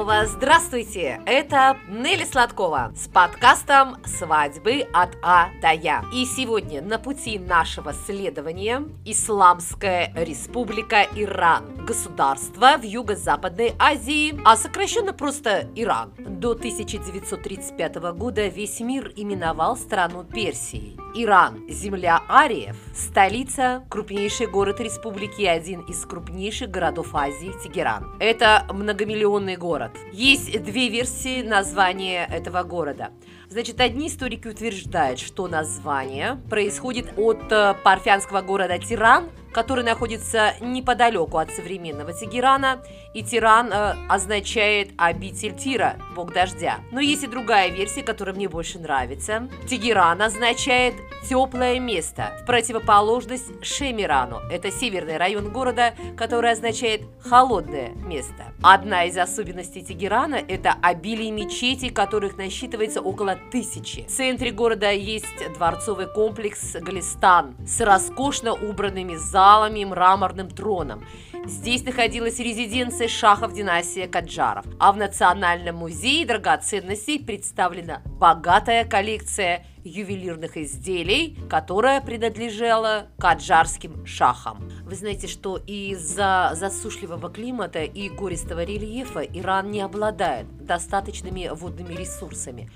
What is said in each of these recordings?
снова здравствуйте! Это Нелли Сладкова с подкастом «Свадьбы от А до Я». И сегодня на пути нашего следования Исламская Республика Иран, государство в Юго-Западной Азии, а сокращенно просто Иран. До 1935 года весь мир именовал страну Персией. Иран – земля ариев, столица, крупнейший город республики один из крупнейших городов Азии – Тегеран. Это многомиллионный город. Есть две версии названия этого города. Значит, одни историки утверждают, что название происходит от э, парфянского города Тиран, который находится неподалеку от современного Тегерана, и Тиран э, означает обитель Тира, бог дождя. Но есть и другая версия, которая мне больше нравится. Тегеран означает теплое место, в противоположность Шемирану. Это северный район города, который означает холодное место. Одна из особенностей Тегерана – это обилие мечетей, которых насчитывается около тысячи. В центре города есть дворцовый комплекс Галистан с роскошно убранными залами и мраморным троном. Здесь находилась резиденция шахов династии Каджаров, а в Национальном музее драгоценностей представлена богатая коллекция ювелирных изделий, которая принадлежала каджарским шахам. Вы знаете, что из-за засушливого климата и гористого рельефа Иран не обладает достаточными водными ресурсами.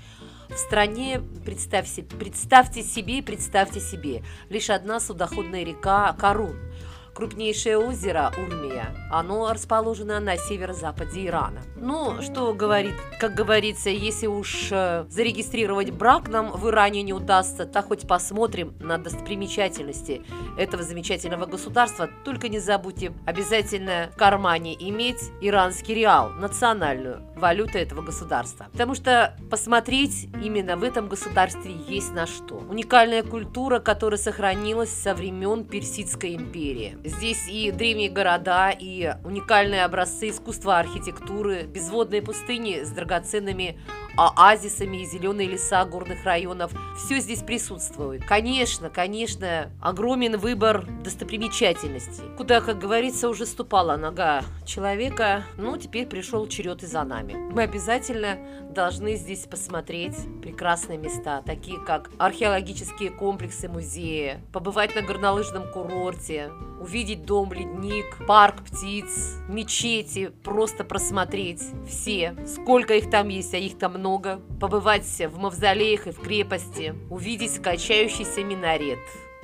В стране, представьте, представьте себе, представьте себе, лишь одна судоходная река Карун – Крупнейшее озеро Урмия, оно расположено на северо-западе Ирана. Ну, что говорит, как говорится, если уж э, зарегистрировать брак нам в Иране не удастся, то хоть посмотрим на достопримечательности этого замечательного государства. Только не забудьте обязательно в кармане иметь иранский реал, национальную валюту этого государства. Потому что посмотреть именно в этом государстве есть на что. Уникальная культура, которая сохранилась со времен Персидской империи. Здесь и древние города, и уникальные образцы искусства архитектуры, безводные пустыни с драгоценными оазисами и зеленые леса горных районов. Все здесь присутствует. Конечно, конечно, огромен выбор достопримечательностей. Куда, как говорится, уже ступала нога человека, ну, теперь пришел черед и за нами. Мы обязательно должны здесь посмотреть прекрасные места, такие как археологические комплексы музея, побывать на горнолыжном курорте, увидеть дом-ледник, парк птиц, мечети, просто просмотреть все, сколько их там есть, а их там много, побывать в мавзолеях и в крепости, увидеть качающийся минарет,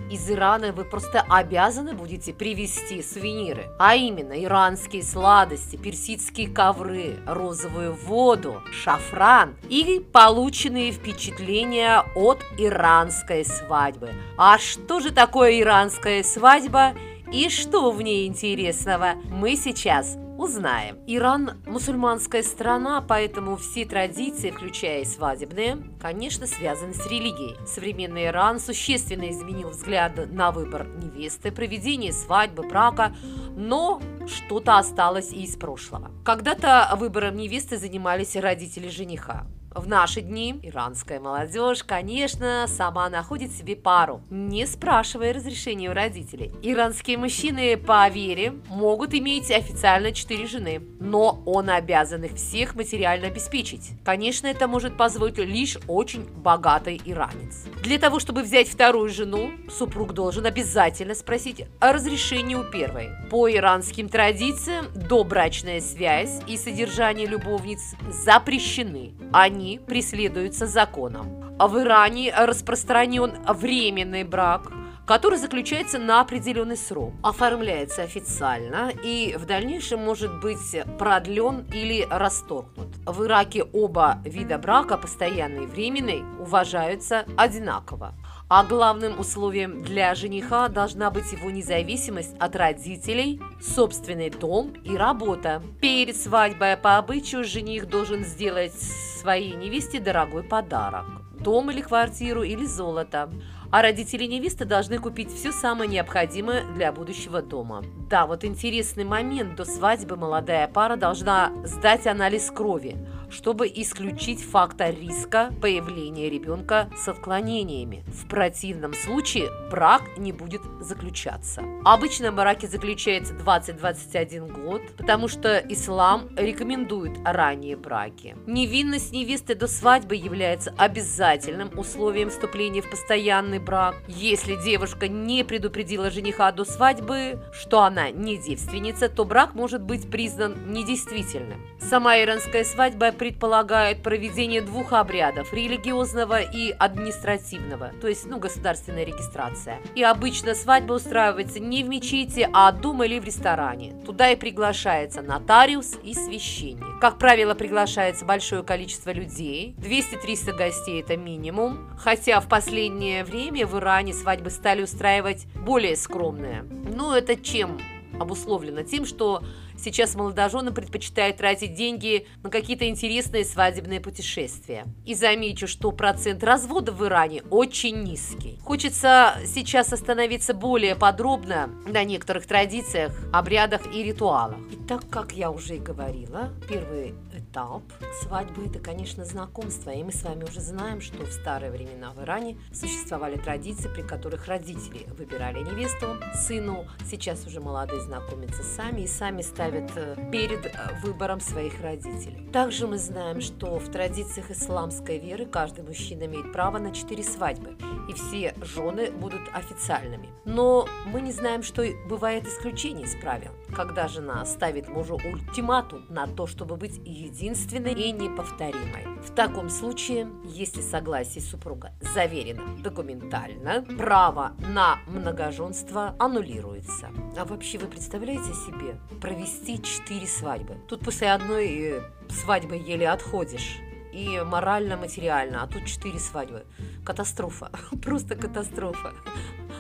из Ирана вы просто обязаны будете привезти сувениры, а именно иранские сладости, персидские ковры, розовую воду, шафран и полученные впечатления от иранской свадьбы. А что же такое иранская свадьба и что в ней интересного, мы сейчас узнаем. Иран – мусульманская страна, поэтому все традиции, включая и свадебные, конечно, связаны с религией. Современный Иран существенно изменил взгляды на выбор невесты, проведение свадьбы, брака, но что-то осталось и из прошлого. Когда-то выбором невесты занимались родители жениха. В наши дни иранская молодежь, конечно, сама находит себе пару, не спрашивая разрешения у родителей. Иранские мужчины по вере могут иметь официально четыре жены, но он обязан их всех материально обеспечить. Конечно, это может позволить лишь очень богатый иранец. Для того, чтобы взять вторую жену, супруг должен обязательно спросить о разрешении у первой. По иранским традициям, добрачная связь и содержание любовниц запрещены. Они они преследуются законом. А в Иране распространен временный брак, который заключается на определенный срок, оформляется официально и в дальнейшем может быть продлен или расторгнут. В Ираке оба вида брака, постоянный и временный, уважаются одинаково. А главным условием для жениха должна быть его независимость от родителей, собственный дом и работа. Перед свадьбой по обычаю жених должен сделать своей невесте дорогой подарок. Дом или квартиру или золото а родители невесты должны купить все самое необходимое для будущего дома. Да, вот интересный момент. До свадьбы молодая пара должна сдать анализ крови. чтобы исключить фактор риска появления ребенка с отклонениями. В противном случае брак не будет заключаться. Обычно браки заключаются 20-21 год, потому что ислам рекомендует ранние браки. Невинность невесты до свадьбы является обязательным условием вступления в постоянный брак. Если девушка не предупредила жениха до свадьбы, что она не девственница, то брак может быть признан недействительным. Сама иранская свадьба предполагает проведение двух обрядов – религиозного и административного, то есть ну, государственная регистрация. И обычно свадьба устраивается не в мечети, а дома или в ресторане. Туда и приглашается нотариус и священник. Как правило, приглашается большое количество людей, 200-300 гостей – это минимум, хотя в последнее время в Иране свадьбы стали устраивать более скромные. Ну, это чем обусловлено? Тем, что Сейчас молодожены предпочитают тратить деньги на какие-то интересные свадебные путешествия. И замечу, что процент разводов в Иране очень низкий. Хочется сейчас остановиться более подробно на некоторых традициях, обрядах и ритуалах. И так как я уже и говорила, первый этап свадьбы – это, конечно, знакомство. И мы с вами уже знаем, что в старые времена в Иране существовали традиции, при которых родители выбирали невесту сыну. Сейчас уже молодые знакомятся сами и сами ставят э, перед э, выбором своих родителей. Также мы знаем, что в традициях исламской веры каждый мужчина имеет право на четыре свадьбы, и все жены будут официальными. Но мы не знаем, что бывает исключение из правил, когда жена ставит мужу ультиматум на то, чтобы быть единственной и неповторимой. В таком случае, если согласие супруга заверено документально, право на многоженство аннулируется. А вообще вы представляете себе провести четыре свадьбы? Тут после одной э, свадьбы еле отходишь и морально, материально, а тут четыре свадьбы. Катастрофа, просто катастрофа.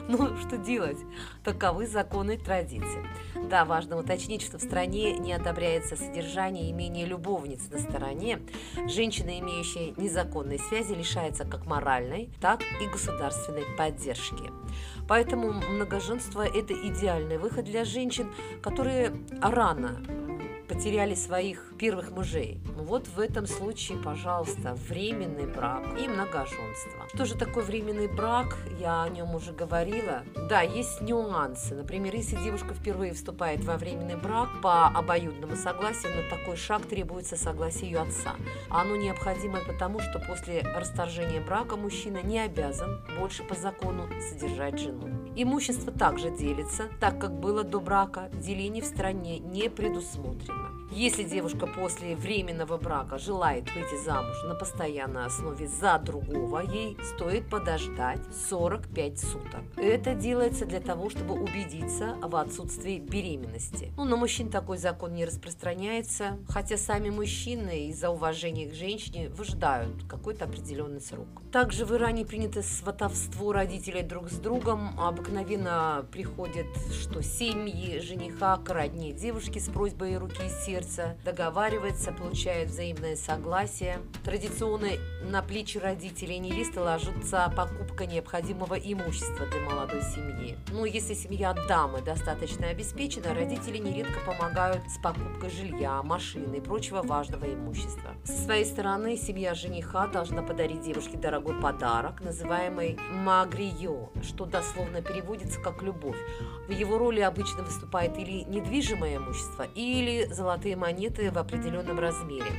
Ну, что делать? Таковы законы традиции. Да, важно уточнить, что в стране не одобряется содержание имения любовниц на стороне. Женщина, имеющая незаконные связи, лишается как моральной, так и государственной поддержки. Поэтому многоженство – это идеальный выход для женщин, которые рано потеряли своих первых мужей. Ну вот в этом случае, пожалуйста, временный брак и многоженство. Что же такое временный брак? Я о нем уже говорила. Да, есть нюансы. Например, если девушка впервые вступает во временный брак по обоюдному согласию, на такой шаг требуется согласие ее отца. А оно необходимо потому, что после расторжения брака мужчина не обязан больше по закону содержать жену. Имущество также делится, так как было до брака, деление в стране не предусмотрено. Если девушка после временного брака желает выйти замуж на постоянной основе за другого, ей стоит подождать 45 суток. Это делается для того, чтобы убедиться в отсутствии беременности. Ну, на мужчин такой закон не распространяется, хотя сами мужчины из-за уважения к женщине выжидают какой-то определенный срок. Также в Иране принято сватовство родителей друг с другом. Обыкновенно приходят, что семьи жениха к родне девушки с просьбой руки и сердца ссорятся, договариваются, получают взаимное согласие. Традиционно на плечи родителей невесты ложится покупка необходимого имущества для молодой семьи. Но если семья дамы достаточно обеспечена, родители нередко помогают с покупкой жилья, машины и прочего важного имущества. Со своей стороны, семья жениха должна подарить девушке дорогой подарок, называемый магрио, что дословно переводится как «любовь». В его роли обычно выступает или недвижимое имущество, или золотые золотые монеты в определенном размере.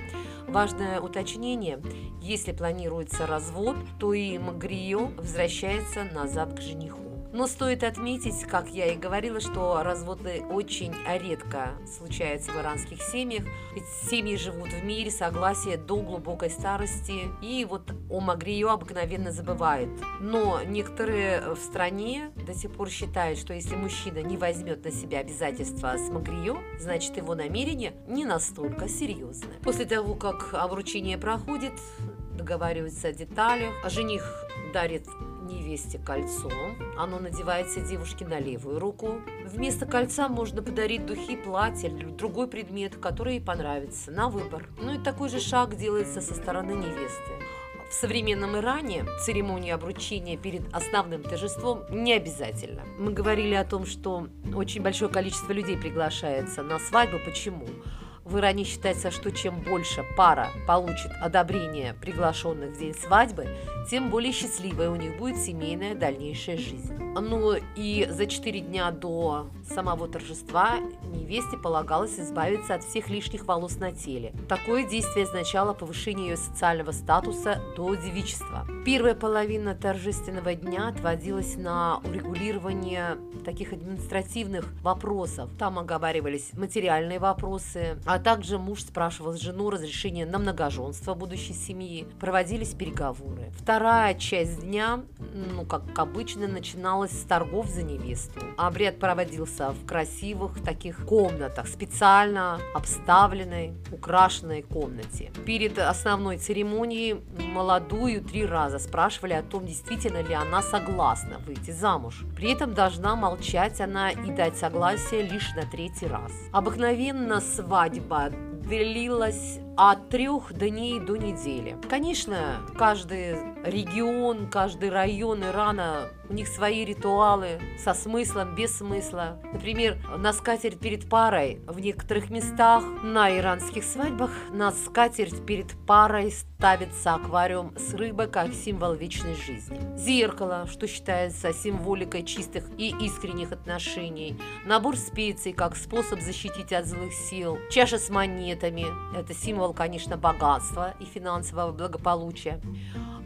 Важное уточнение, если планируется развод, то и Магрио возвращается назад к жениху. Но стоит отметить, как я и говорила, что разводы очень редко случаются в иранских семьях. Ведь семьи живут в мире, согласии до глубокой старости. И вот о Магрио обыкновенно забывают. Но некоторые в стране до сих пор считают, что если мужчина не возьмет на себя обязательства с Магрио, значит его намерение не настолько серьезное. После того, как обручение проходит, договариваются о деталях, а жених дарит невесте кольцо. Оно надевается девушке на левую руку. Вместо кольца можно подарить духи, платье или другой предмет, который ей понравится, на выбор. Ну и такой же шаг делается со стороны невесты. В современном Иране церемония обручения перед основным торжеством не обязательно. Мы говорили о том, что очень большое количество людей приглашается на свадьбу. Почему? В Иране считается, что чем больше пара получит одобрение приглашенных в день свадьбы, тем более счастливой у них будет семейная дальнейшая жизнь. Ну и за четыре дня до самого торжества невесте полагалось избавиться от всех лишних волос на теле. Такое действие означало повышение ее социального статуса до девичества. Первая половина торжественного дня отводилась на урегулирование таких административных вопросов. Там оговаривались материальные вопросы, а также муж спрашивал жену разрешение на многоженство будущей семьи. Проводились переговоры. Вторая часть дня, ну, как обычно, начиналась с торгов за невесту. Обряд проводился в красивых таких комнатах, специально обставленной, украшенной комнате. Перед основной церемонией молодую три раза спрашивали о том, действительно ли она согласна выйти замуж. При этом должна молчать она и дать согласие лишь на третий раз. Обыкновенно свадьба длилась от трех дней до недели. Конечно, каждый регион, каждый район Ирана, у них свои ритуалы со смыслом, без смысла. Например, на скатерть перед парой в некоторых местах на иранских свадьбах на скатерть перед парой ставится аквариум с рыбой как символ вечной жизни. Зеркало, что считается символикой чистых и искренних отношений. Набор специй как способ защитить от злых сил. Чаша с монетами – это символ символ, конечно, богатства и финансового благополучия,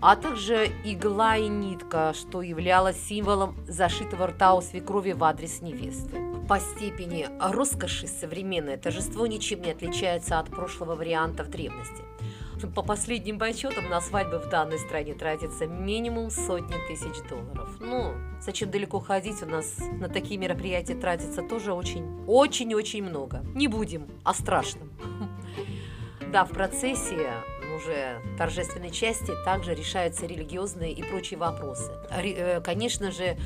а также игла и нитка, что являлось символом зашитого рта у свекрови в адрес невесты. По степени роскоши современное торжество ничем не отличается от прошлого варианта в древности. По последним подсчетам на свадьбы в данной стране тратится минимум сотни тысяч долларов. Ну, зачем далеко ходить, у нас на такие мероприятия тратится тоже очень, очень-очень много. Не будем о страшном. Да, в процессе уже торжественной части также решаются религиозные и прочие вопросы. Э, конечно же,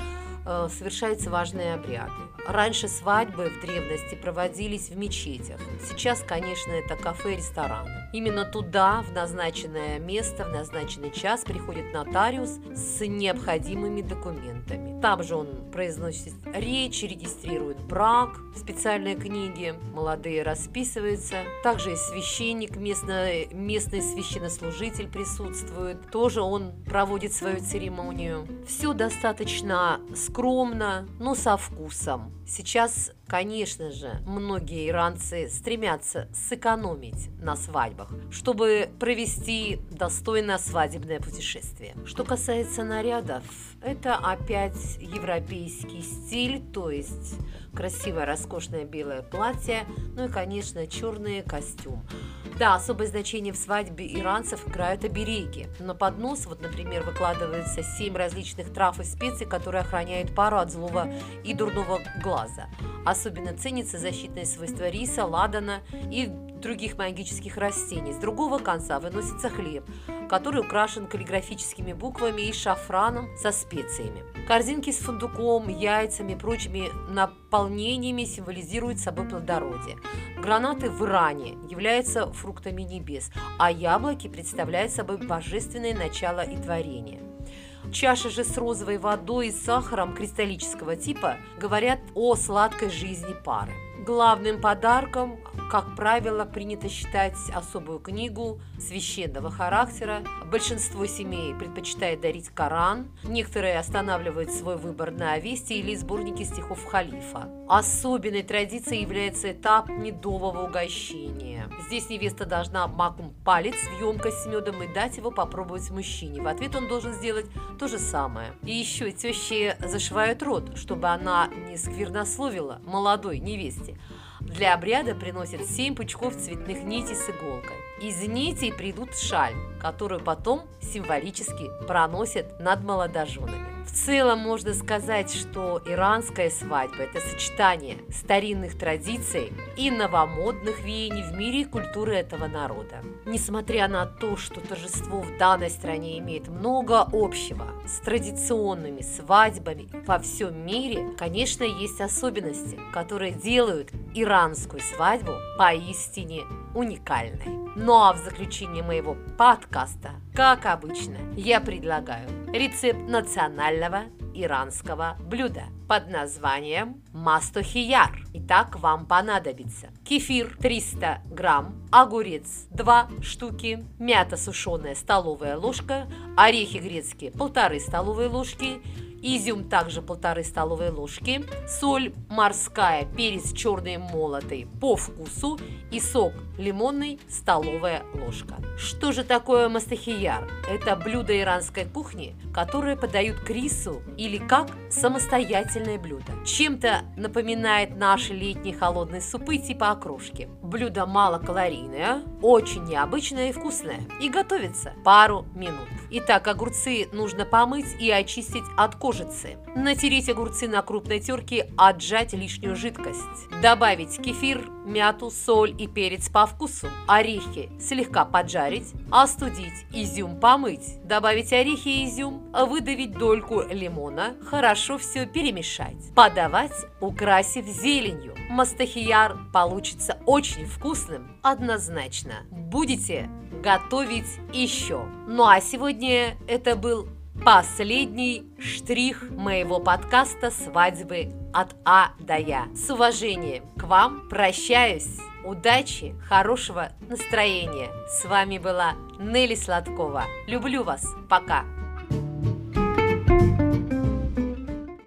э, совершаются важные обряды. Раньше свадьбы в древности проводились в мечетях. Сейчас, конечно, это кафе и рестораны. Именно туда, в назначенное место, в назначенный час приходит нотариус с необходимыми документами. Там же он произносит речь, регистрирует брак в специальной книге, молодые расписываются. Также и священник, местный, местный священнослужитель присутствует. Тоже он проводит свою церемонию. Все достаточно скромно, но со вкусом. Сейчас, конечно же, многие иранцы стремятся сэкономить на свадьбах, чтобы провести достойное свадебное путешествие. Что касается нарядов, это опять европейский стиль, то есть красивое роскошное белое платье, ну и, конечно, черный костюм. Да, особое значение в свадьбе иранцев играют обереги. На поднос, вот, например, выкладывается семь различных трав и специй, которые охраняют пару от злого и дурного глаза. Особенно ценится защитное свойство риса, ладана и других магических растений. С другого конца выносится хлеб, который украшен каллиграфическими буквами и шафраном со специями. Корзинки с фундуком, яйцами и прочими наполнениями символизируют собой плодородие. Гранаты в Иране являются фруктами небес, а яблоки представляют собой божественное начало и творение. Чаши же с розовой водой и сахаром кристаллического типа говорят о сладкой жизни пары. Главным подарком, как правило, принято считать особую книгу священного характера. Большинство семей предпочитает дарить Коран, некоторые останавливают свой выбор на Авесте или сборнике стихов халифа. Особенной традицией является этап медового угощения. Здесь невеста должна маком палец в емкость с медом и дать его попробовать мужчине. В ответ он должен сделать то же самое. И еще тещи зашивают рот, чтобы она не сквернословила молодой невесте. Для обряда приносят 7 пучков цветных нитей с иголкой. Из нитей придут шаль, которую потом символически проносят над молодоженами. В целом можно сказать, что иранская свадьба – это сочетание старинных традиций и новомодных веяний в мире и культуры этого народа. Несмотря на то, что торжество в данной стране имеет много общего с традиционными свадьбами во всем мире, конечно, есть особенности, которые делают иранскую свадьбу поистине уникальной. Ну а в заключение моего подкаста, как обычно, я предлагаю рецепт национального иранского блюда под названием мастохияр. Итак, вам понадобится кефир 300 грамм, огурец 2 штуки, мята сушеная столовая ложка, орехи грецкие полторы столовые ложки, изюм также полторы столовые ложки, соль морская, перец черный молотый по вкусу и сок лимонный столовая ложка. Что же такое мастахияр? Это блюдо иранской кухни, которое подают к рису или как самостоятельное блюдо. Чем-то напоминает наши летние холодные супы типа окрошки. Блюдо малокалорийное, очень необычное и вкусное. И готовится пару минут. Итак, огурцы нужно помыть и очистить от кожицы. Натереть огурцы на крупной терке, отжать лишнюю жидкость. Добавить кефир, мяту, соль и перец по вкусу. Орехи слегка поджарить, остудить, изюм помыть. Добавить орехи и изюм, выдавить дольку лимона, хорошо все перемешать. Подавать, украсив зеленью. Мастахияр получится очень вкусным, однозначно. Будете готовить еще. Ну а сегодня это был последний штрих моего подкаста «Свадьбы от А до Я». С уважением к вам прощаюсь. Удачи, хорошего настроения. С вами была Нелли Сладкова. Люблю вас. Пока.